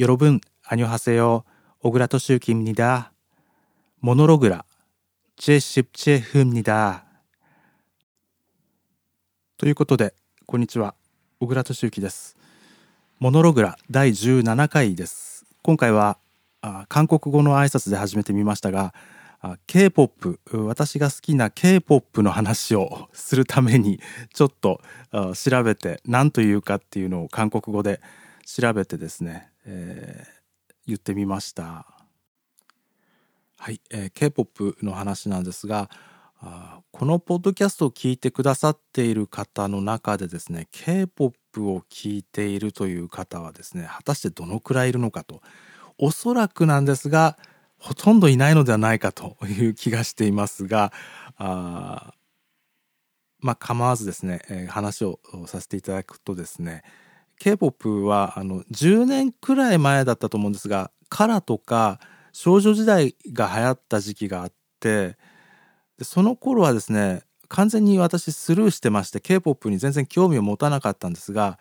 여러분 안녕하세요. 오그라 토슈키입니다. 모노로그라 77分입니다. ということで、こんにちは。小倉敏之です。モノログラ第17回です。今回はあ韓国語の挨拶で始めてみましたが、K-POP 私が好きな K-POP の話をするためにちょっと調べて何というかっていうのを韓国語で調べてですね、 えー、言ってみました。はい、えー、K-POP の話なんですがあこのポッドキャストを聞いてくださっている方の中でですね K-POP を聞いているという方はですね果たしてどのくらいいるのかとおそらくなんですがほとんどいないのではないかという気がしていますがあまあ構わずですね、えー、話をさせていただくとですね K-POP はあの10年くらい前だったと思うんですがカラとか少女時代が流行った時期があってでその頃はですね完全に私スルーしてまして K-POP に全然興味を持たなかったんですが、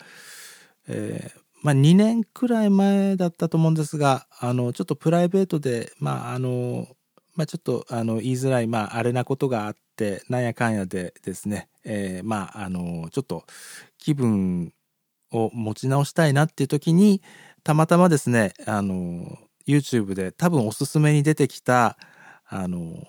えー、まあ、2年くらい前だったと思うんですがあのちょっとプライベートでまああのまあ、ちょっとあの言いづらい、まあ、あれなことがあってなんやかんやでですね、えー、まああのちょっと気分を持ち直したいなっていう時にたまたまですねあの YouTube で多分おすすめに出てきたあの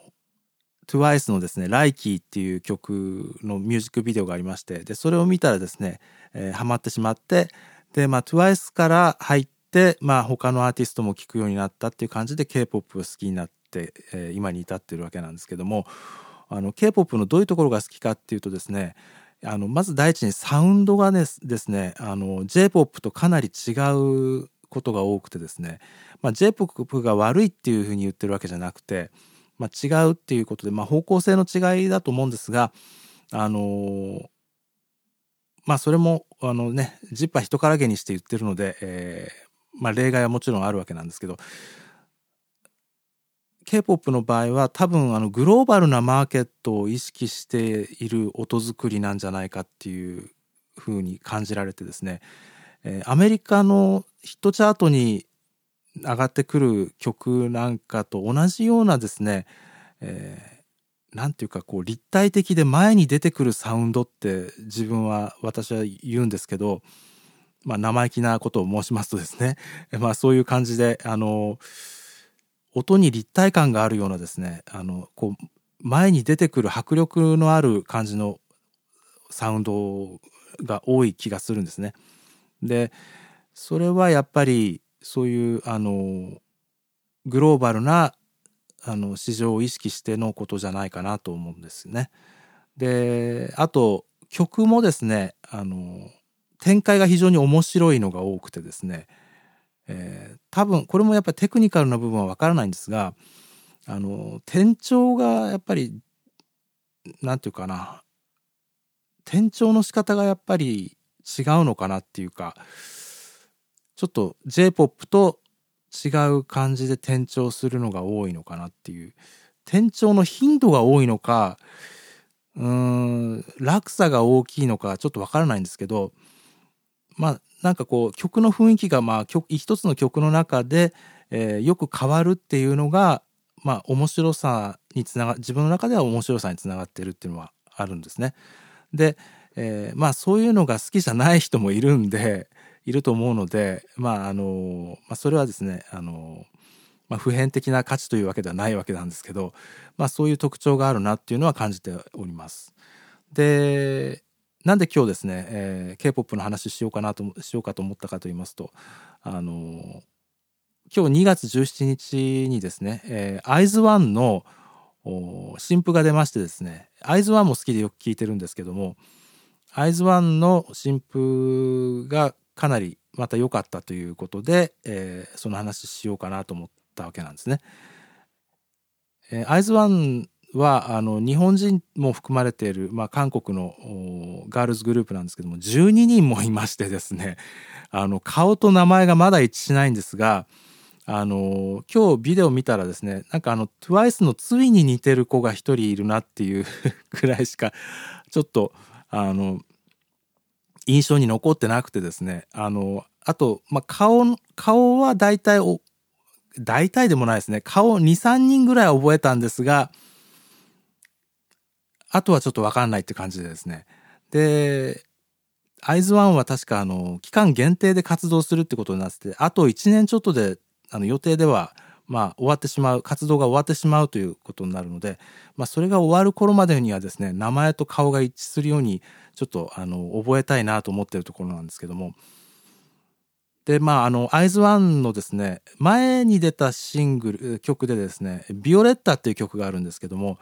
TWICE のですね「ライキーっていう曲のミュージックビデオがありましてでそれを見たらですね、えー、ハマってしまってでまあ TWICE から入ってまあ他のアーティストも聴くようになったっていう感じで K-POP を好きになって、えー、今に至ってるわけなんですけどもあの K-POP のどういうところが好きかっていうとですねあのまず第一にサウンドがですねあの J-POP とかなり違うことが多くてですね、まあ、J-POP が悪いっていうふうに言ってるわけじゃなくて、まあ、違うっていうことで、まあ、方向性の違いだと思うんですがあのまあそれもあのねジッパー人からげにして言ってるので、えー、まあ、例外はもちろんあるわけなんですけど K-POP の場合は多分あのグローバルなマーケットを意識している音作りなんじゃないかっていうふうに感じられてですね、えー、アメリカのヒットチャートに上がってくる曲なんかと同じようなですね、えー、なんていうかこう立体的で前に出てくるサウンドって自分は私は言うんですけど、まあ、生意気なことを申しますとですね、まあ、そういう感じであの音に立体感があるようなですねあのこう前に出てくる迫力のある感じのサウンドが多い気がするんですね。でそれはやっぱりそういうあのグローバルなあの市場を意識してのことじゃないかなと思うんですね。であと曲もですねあの展開が非常に面白いのが多くてですねえー、多分これもやっぱりテクニカルな部分はわからないんですがあの転調がやっぱり何て言うかな。転調の仕方がやっぱり違うのかなっていうかちょっと J-POP と違う感じで転調するのが多いのかなっていう。転調の頻度が多いのかうーん落差が大きいのかちょっとわからないんですけどまあなんかこう曲の雰囲気がまあ一つの曲の中で、えー、よく変わるっていうのがまあ面白さにつなが自分の中では面白さにつながってるっていうのはあるんですね。で、えー、まあそういうのが好きじゃない人もいるんでいると思うのでまああの、まあ、それはですねあの、まあ、普遍的な価値というわけではないわけなんですけど、まあ、そういう特徴があるなっていうのは感じております。でなんで今日ですね、えー、K-POP の話しようかなとしようかと思ったかと言いますとあのー、今日2月17日にですね、えー、アイズワンの新譜が出ましてですねアイズワンも好きでよく聞いてるんですけどもアイズワンの新譜がかなりまた良かったということで、えー、その話しようかなと思ったわけなんですね。えー、アイズワンはあの日本人も含まれている、まあ、韓国のガールズグループなんですけども12人もいましてですね あの顔と名前がまだ一致しないんですがあの今日ビデオ見たらですねなんかあの TWICE のついに似てる子が一人いるなっていう くらいしかちょっとあの印象に残ってなくてですね、あの、あと、まあ、顔、顔は大体お、大体でもないですね。顔2、3人ぐらい覚えたんですが、あとはちょっとわかんないって感じでですね。で、アイズワンは確かあの、期間限定で活動するってことになってて、あと1年ちょっとで、あの、予定では、まあ、終わってしまう、活動が終わってしまうということになるので、まあ、それが終わる頃までにはですね、名前と顔が一致するように、ちょっと、あの、覚えたいなと思ってるところなんですけども、で、まあ、あの、アイズワンのですね、前に出たシングル、曲でですね、ビオレッタっていう曲があるんですけども、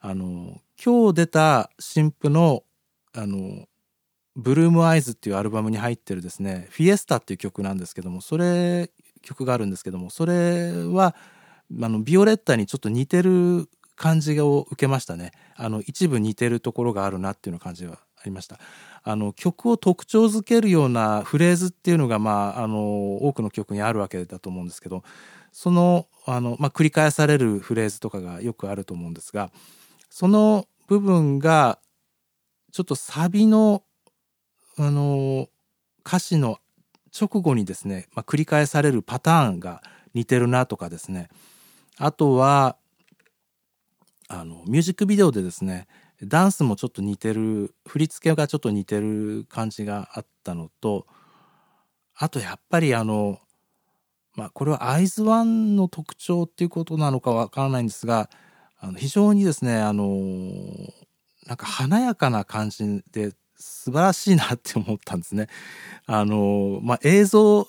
あの、今日出た新譜の、あの、ブルームアイズっていうアルバムに入ってるですね、フィエスタっていう曲なんですけども、それ、曲があるんですけども、それは、あの、ビオレッタにちょっと似てる感じを受けましたね。あの、一部似てるところがあるなっていうような感じはありました。あの、曲を特徴づけるようなフレーズっていうのが、まあ、あの、多くの曲にあるわけだと思うんですけど、その、あの、まあ、繰り返されるフレーズとかがよくあると思うんですが、その部分が、ちょっとサビのあの歌詞の直後にですね、まあ、繰り返されるパターンが似てるなとかですね。あとはあのミュージックビデオでですねダンスもちょっと似てる振り付けがちょっと似てる感じがあったのとあとやっぱりあのまあこれはアイズワンの特徴っていうことなのかわからないんですがあの非常にですねあのなんか華やかな感じで素晴らしいなって思ったんですね。あの、まあ、映像、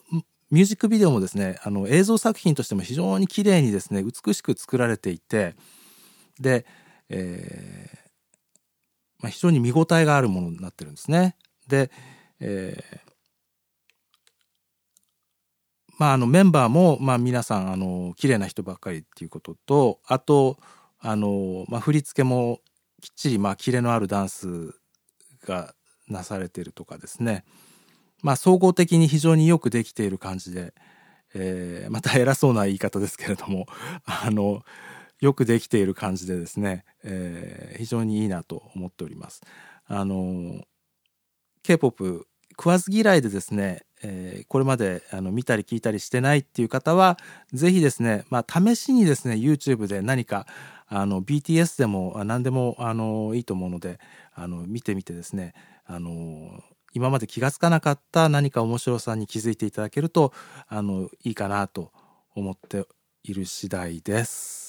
ミュージックビデオもですね、あの映像作品としても非常に綺麗にですね、美しく作られていて、で、えー、まあ、非常に見応えがあるものになってるんですね。で、えー、まあ、あのメンバーも、まあ、皆さんあの綺麗な人ばっかりっていうこととあとあの、まあ、振り付けもきっちり、まあ、キレのあるダンスがなされているとかですねまあ総合的に非常によくできている感じで、えー、また偉そうな言い方ですけれども あのよくできている感じでですね、えー、非常にいいなと思っております。あの K-POP 食わず嫌いでですね、えー、これまであの見たり聞いたりしてないっていう方は是非ですね、まあ、試しにですね YouTube で何かあの BTS でも何でもあのいいと思うのであの見てみてですねあの今まで気が付かなかった何か面白さに気づいていただけるとあのいいかなと思っている次第です。